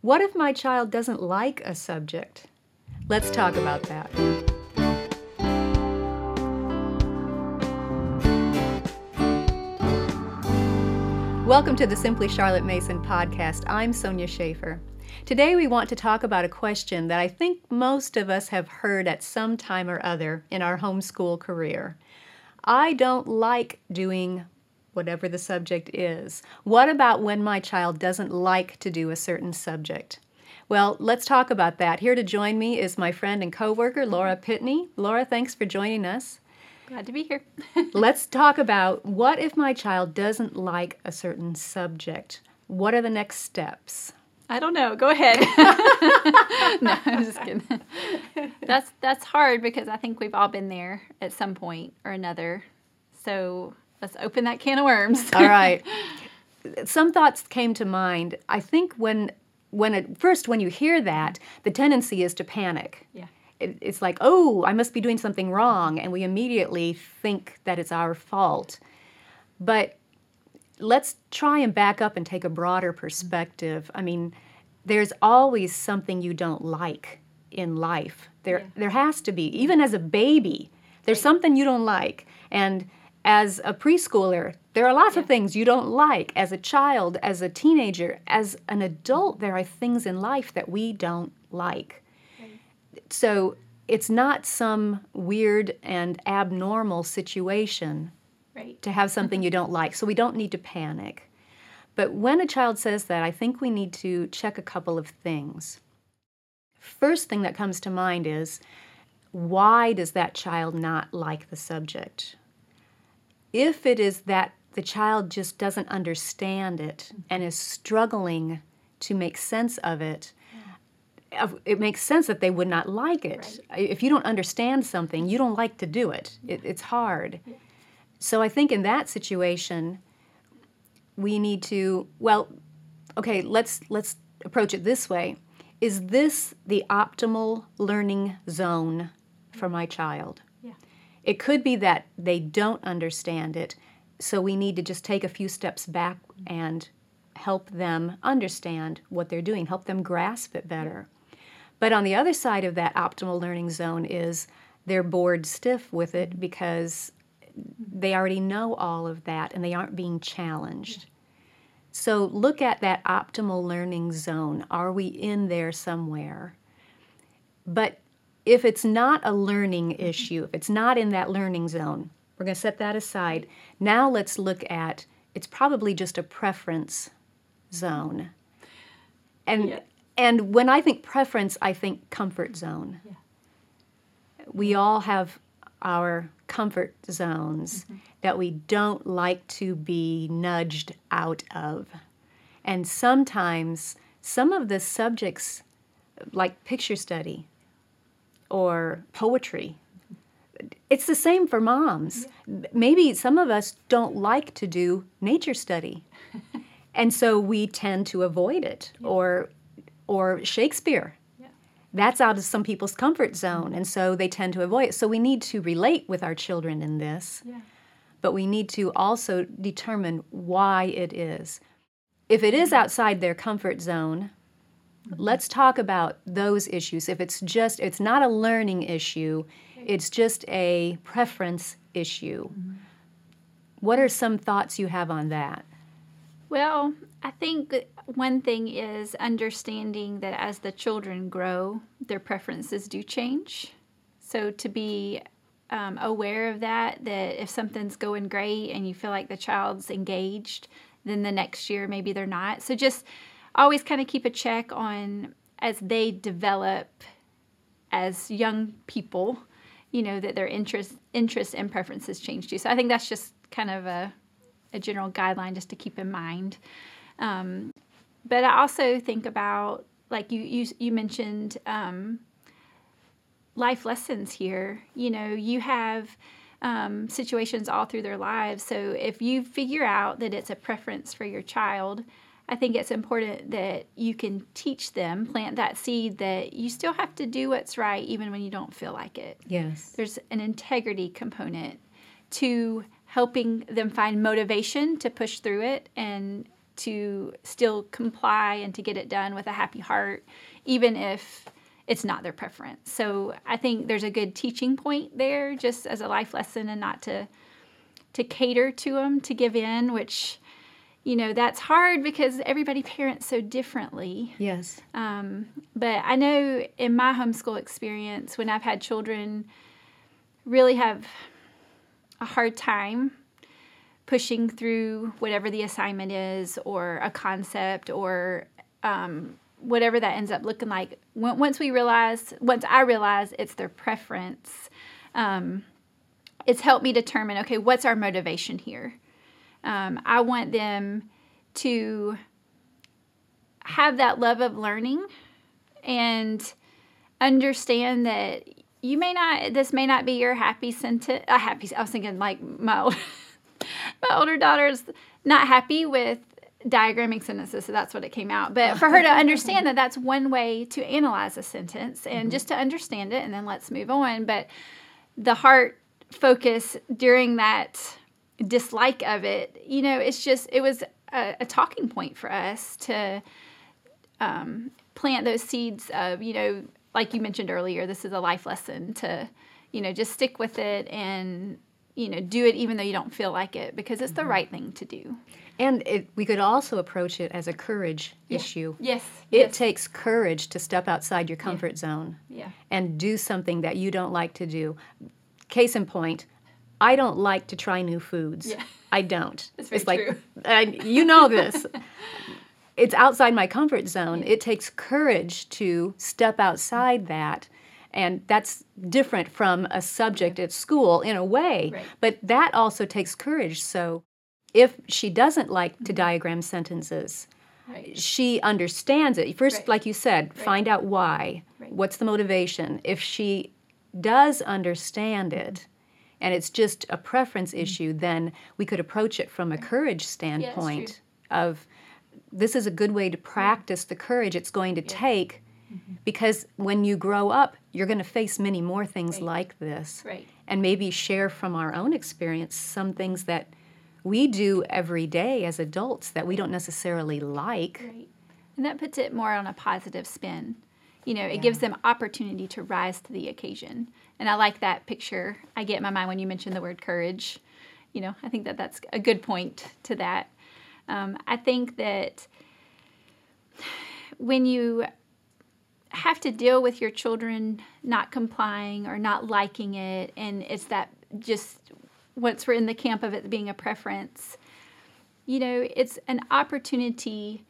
What if my child doesn't like a subject? Let's talk about that. Welcome to the Simply Charlotte Mason podcast. I'm Sonya Shafer. Today we want to talk about a question that I think most of us have heard at some time or other in our homeschool career. I don't like doing whatever the subject is. What about when my child doesn't like to do a certain subject? Well, let's talk about that. Here to join me is my friend and coworker Laura mm-hmm. Pitney. Laura, thanks for joining us. Glad to be here. Let's talk about what if my child doesn't like a certain subject? What are the next steps? I don't know. Go ahead. no, I'm just kidding. That's that's hard because I think we've all been there at some point or another. So let's open that can of worms. all right. Some thoughts came to mind. I think when when at first when you hear that, the tendency is to panic. Yeah it's like, oh, I must be doing something wrong, and we immediately think that it's our fault. But let's try and back up and take a broader perspective. I mean, there's always something you don't like in life. There, yeah. there has to be. Even as a baby, there's right. something you don't like. And as a preschooler, there are lots yeah. of things you don't like. As a child, as a teenager, as an adult, there are things in life that we don't like so it's not some weird and abnormal situation right. to have something you don't like. So we don't need to panic. But when a child says that, I think we need to check a couple of things. First thing that comes to mind is why does that child not like the subject? If it is that the child just doesn't understand it and is struggling to make sense of it, it makes sense that they would not like it. Right. If you don't understand something, you don't like to do it. it it's hard. Yeah. So I think in that situation, we need to well, okay, let's let's approach it this way. Is this the optimal learning zone for my child? It could be that they don't understand it, so we need to just take a few steps back and help them understand what they're doing, help them grasp it better. But on the other side of that optimal learning zone is they're bored stiff with it because they already know all of that and they aren't being challenged. So look at that optimal learning zone. Are we in there somewhere? But if it's not a learning issue, if it's not in that learning zone, we're going to set that aside. Now let's look at it's probably just a preference zone. And yeah. And when I think preference, I think comfort zone. Yeah. We all have our comfort zones mm-hmm. that we don't like to be nudged out of. And sometimes some of the subjects, like picture study or poetry, it's the same for moms. Yeah. Maybe some of us don't like to do nature study. and so we tend to avoid it yeah. or or Shakespeare. That's out of some people's comfort zone, and so they tend to avoid it. So we need to relate with our children in this, yeah. but we need to also determine why it is. If it is mm-hmm. outside their comfort zone, let's talk about those issues. If it's just, it's not a learning issue, it's just a preference issue. Mm-hmm. What are some thoughts you have on that? Well, I think one thing is understanding that as the children grow, their preferences do change. So to be um, aware of that, that if something's going great and you feel like the child's engaged, then the next year maybe they're not. So just always kind of keep a check on as they develop as young people, you know, that their interest, interests and preferences change too. So I think that's just kind of a, a general guideline just to keep in mind. Um, but I also think about like you you you mentioned um, life lessons here. You know, you have um, situations all through their lives. So if you figure out that it's a preference for your child, I think it's important that you can teach them, plant that seed that you still have to do what's right even when you don't feel like it. Yes. There's an integrity component to helping them find motivation to push through it and to still comply and to get it done with a happy heart, even if it's not their preference. So I think there's a good teaching point there, just as a life lesson, and not to to cater to them to give in, which you know that's hard because everybody parents so differently. Yes. Um, but I know in my homeschool experience, when I've had children really have a hard time pushing through whatever the assignment is or a concept or um, whatever that ends up looking like once we realize once i realize it's their preference um, it's helped me determine okay what's our motivation here um, i want them to have that love of learning and understand that you may not this may not be your happy sentence a happy i was thinking like my old, my older daughter's not happy with diagramming sentences so that's what it came out but for her to understand that that's one way to analyze a sentence and mm-hmm. just to understand it and then let's move on but the heart focus during that dislike of it you know it's just it was a, a talking point for us to um, plant those seeds of you know like you mentioned earlier, this is a life lesson to, you know, just stick with it and, you know, do it even though you don't feel like it because it's the mm-hmm. right thing to do. And it, we could also approach it as a courage yeah. issue. Yes. It yes. takes courage to step outside your comfort yeah. zone yeah. and do something that you don't like to do. Case in point, I don't like to try new foods. Yeah. I don't. Very it's like, you know this. it's outside my comfort zone. It takes courage to step outside that. And that's different from a subject at school in a way, right. but that also takes courage. So if she doesn't like to mm-hmm. diagram sentences, right. she understands it. First, right. like you said, find out why. What's the motivation? If she does understand it, and it's just a preference mm-hmm. issue, then we could approach it from a courage standpoint yeah, of this is a good way to practice the courage it's going to yeah. take mm-hmm. because when you grow up you're going to face many more things right. like this right. and maybe share from our own experience some things that we do every day as adults that we don't necessarily like right. and that puts it more on a positive spin you know it yeah. gives them opportunity to rise to the occasion and i like that picture i get in my mind when you mention the word courage you know i think that that's a good point to that um, I think that when you have to deal with your children not complying or not liking it, and it's that just once we're in the camp of it being a preference, you know, it's an opportunity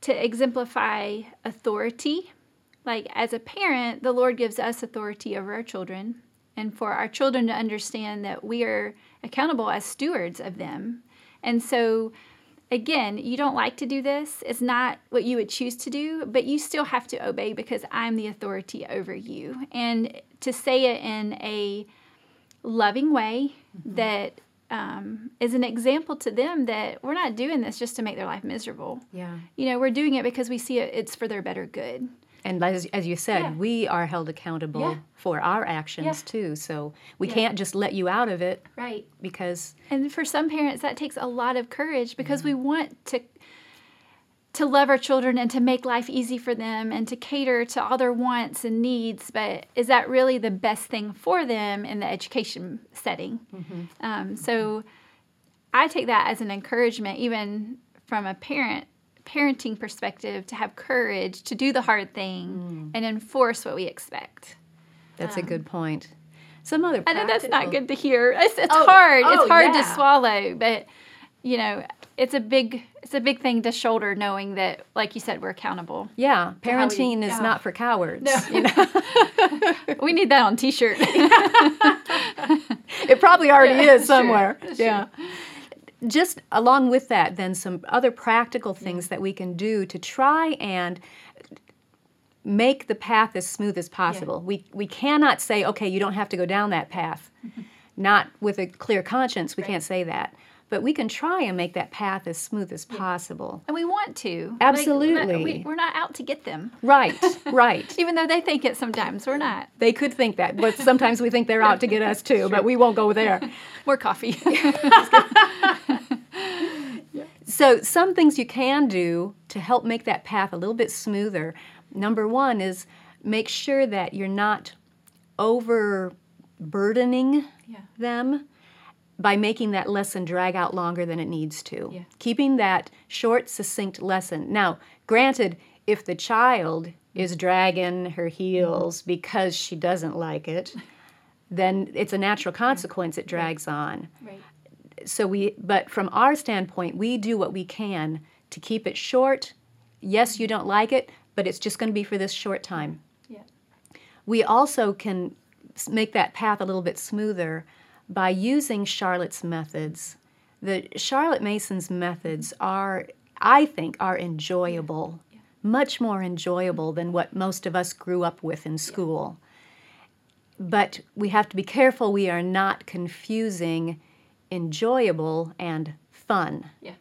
to exemplify authority. Like as a parent, the Lord gives us authority over our children, and for our children to understand that we are accountable as stewards of them and so, again, you don't like to do this. It's not what you would choose to do, but you still have to obey because I'm the authority over you. And to say it in a loving way mm-hmm. that um, is an example to them that we're not doing this just to make their life miserable. Yeah. You know, we're doing it because we see it, it's for their better good. And as, as you said, yeah. we are held accountable yeah. for our actions yeah. too. So we can't just let you out of it. Right. Because. And for some parents, that takes a lot of courage because we want to to love our children and to make life easy for them and to cater to all their wants and needs, but is that really the best thing for them in the education setting? Mm-hmm. Um, so I take that as an encouragement, even from a parent parenting perspective to have courage to do the hard thing mm. and enforce what we expect. That's um, a good point. Some other I know that's not good to hear. It's, it's oh, hard. Oh, it's hard yeah. to swallow, but you know, it's a big it's a big thing to shoulder knowing that like you said we're accountable. Yeah, parenting we, is yeah. not for cowards. No. You know? we need that on t-shirt. it probably already yeah, is somewhere. Sure, yeah. Sure just along with that, then some other practical things that we can do to try and make the path as smooth as possible. Yeah. We we cannot say, okay, you don't have to go down that path. Mm-hmm. Not with a clear conscience, we right. can't say that. But we can try and make that path as smooth as yeah. possible. And we want to. Absolutely. Like, we, are not out to get them. Right, right. Even though they think it sometimes, we're not. They could think that, but sometimes we think they're out to get us too, but we won't go there. More coffee. So, some things you can do to help make that path a little bit smoother. Number one is make sure that you're not overburdening Yeah. them by making that lesson drag out longer than it needs to. Yeah. Keeping that short, succinct lesson. Now, granted, if the child is dragging her heels because she doesn't like it, then it's a natural consequence it drags on. Right. So we but from our standpoint, we do what we can to keep it short. Yes, you don't like it, but it's just going to be for this short time. Yeah. We also can make that path a little bit smoother by using Charlotte's methods. The Charlotte Mason's methods are, I think, are enjoyable, much more enjoyable than what most of us grew up with in school. But we have to be careful we are not confusing enjoyable and fun Yeah.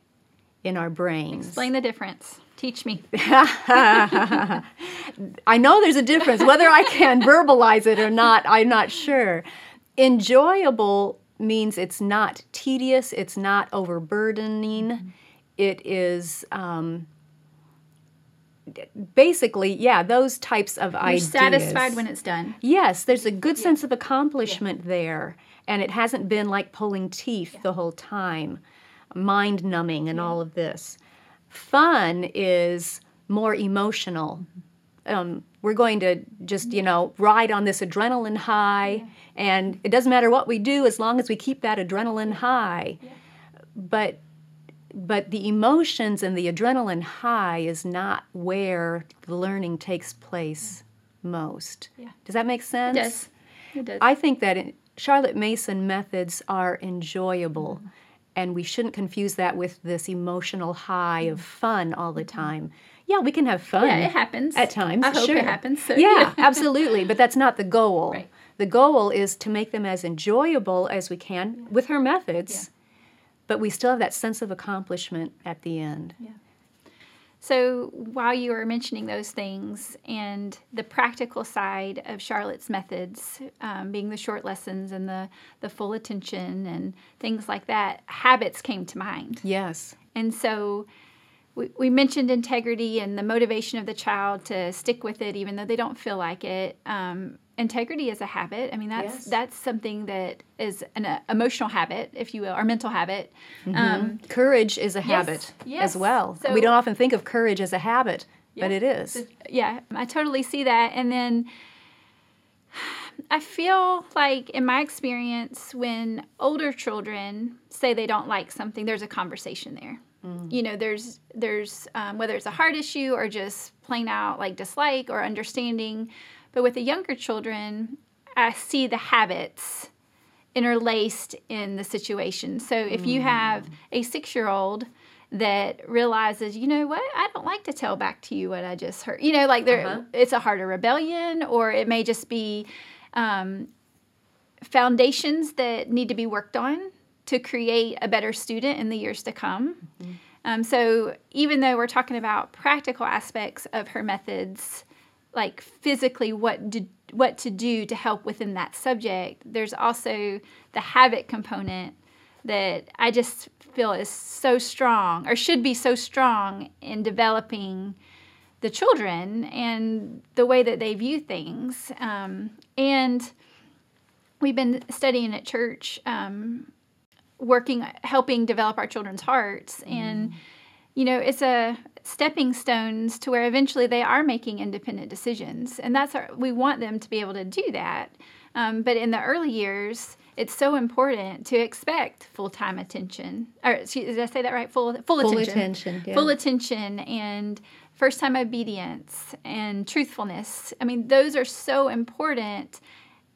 in our brains. Explain the difference. Teach me. I know there's a difference. Whether I can verbalize it or not, I'm not sure. Enjoyable means it's not tedious, it's not overburdening. It is um, basically, yeah, those types of You're ideas. satisfied when it's done. Yes, there's a good sense of accomplishment there, and it hasn't been like pulling teeth the whole time, mind numbing, and all of this. Fun is more emotional. Um, we're going to just, you know, ride on this adrenaline high, and it doesn't matter what we do as long as we keep that adrenaline high. But but the emotions and the adrenaline high is not where the learning takes place most. Yeah. Does that make sense? It does. It does. I think that Charlotte Mason methods are enjoyable, and we shouldn't confuse that with this emotional high of fun all the mm-hmm. time. Yeah, we can have fun. yeah, it happens. At times, I hope sure. it happens. So, yeah, absolutely. But that's not the goal. Right. The goal is to make them as enjoyable as we can with her methods, but we still have that sense of accomplishment at the end. So while you were mentioning those things and the practical side of Charlotte's methods, um, being the short lessons and the, the full attention and things like that, habits came to mind. Yes. And so we, we mentioned integrity and the motivation of the child to stick with it even though they don't feel like it. Um, integrity is a habit. I mean, that's Yes. that's something that is an uh, emotional habit, if you will, or mental habit. Um, Courage is a habit yes. as well. So- we don't often think of courage as a habit, but Yeah. it is. yeah, I totally see that. And then I feel like, in my experience, when older children say they don't like something, there's a conversation there. You know, there's there's um, whether it's a heart issue or just plain out like dislike or understanding. But with the younger children, I see the habits interlaced in the situation. So if you have a six year old that realizes, you know what, I don't like to tell back to you what I just heard. You know, like there, Uh-huh. it's a heart of rebellion, or it may just be um, foundations that need to be worked on to create a better student in the years to come. Um, so even though we're talking about practical aspects of her methods, like physically what do, what to do to help within that subject, there's also the habit component that I just feel is so strong or should be so strong in developing the children and the way that they view things. Um, and we've been studying at church, um, working, helping develop our children's hearts. And, you know, it's a stepping stones to where eventually they are making independent decisions. And that's our, we want them to be able to do that. Um, but in the early years, it's so important to expect full time attention. Or did I say that right? Full full, Full attention. attention, yeah. Full attention and first time obedience and truthfulness. I mean, those are so important.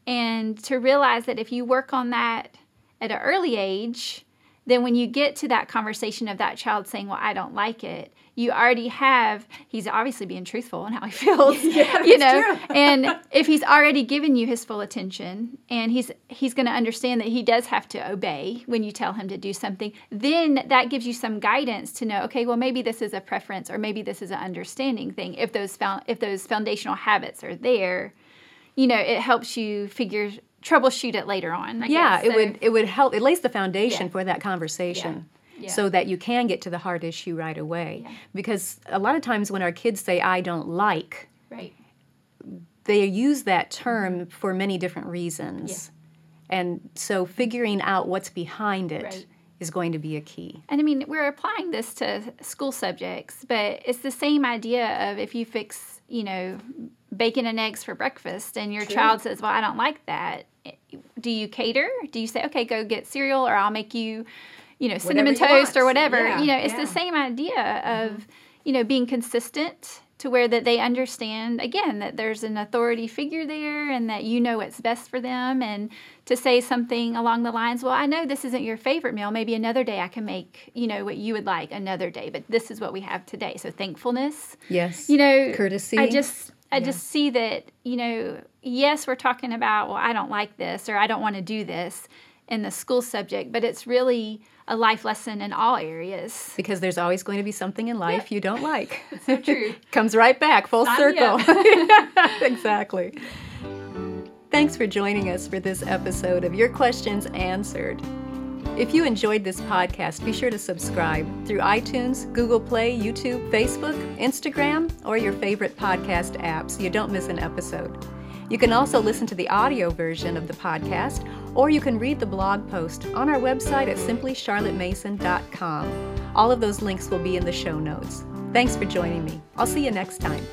And to realize that if you work on that at an early age, then when you get to that conversation of that child saying, Well, I don't like it, you already have, he's obviously being truthful in how he feels. you know, and if he's already given you his full attention and he's he's gonna understand that he does have to obey when you tell him to do something, then that gives you some guidance to know, okay, well maybe this is a preference or maybe this is an understanding thing. If those found if those foundational habits are there, you know, it helps you figure troubleshoot it later on. I yeah, guess. it So- would it would help. It lays the foundation Yeah. for that conversation. Yeah. so that you can get to the heart issue right away. Because a lot of times when our kids say, I don't like, Right. they use that term mm-hmm. for many different reasons. And so figuring out what's behind it is Right. going to be a key. And I mean, we're applying this to school subjects, but it's the same idea of if you fix, you know, bacon and eggs for breakfast and your True. child says, Well, I don't like that. Do you cater? Do you say, Okay, go get cereal or I'll make you, you know, cinnamon Whatever you toast or whatever? Yeah, you know, it's yeah. the same idea mm-hmm. of, you know, being consistent to where that they understand again that there's an authority figure there and that you know what's best for them and to say something along the lines well i know this isn't your favorite meal maybe another day i can make you know what you would like another day but this is what we have today so thankfulness Yes. you know Courtesy. i just i Yeah. just see that you know yes we're talking about well i don't like this or i don't want to do this in the school subject but it's really a life lesson in all areas because there's always going to be something in life you don't like. so true Comes right back, full circle. exactly. Thanks for joining us for this episode of Your Questions Answered. If you enjoyed this podcast, be sure to subscribe through iTunes, Google Play, YouTube, Facebook, Instagram, or your favorite podcast app so you don't miss an episode. You can also listen to the audio version of the podcast, or you can read the blog post on our website at simplycharlottemason.com. All of those links will be in the show notes. Thanks for joining me. I'll see you next time.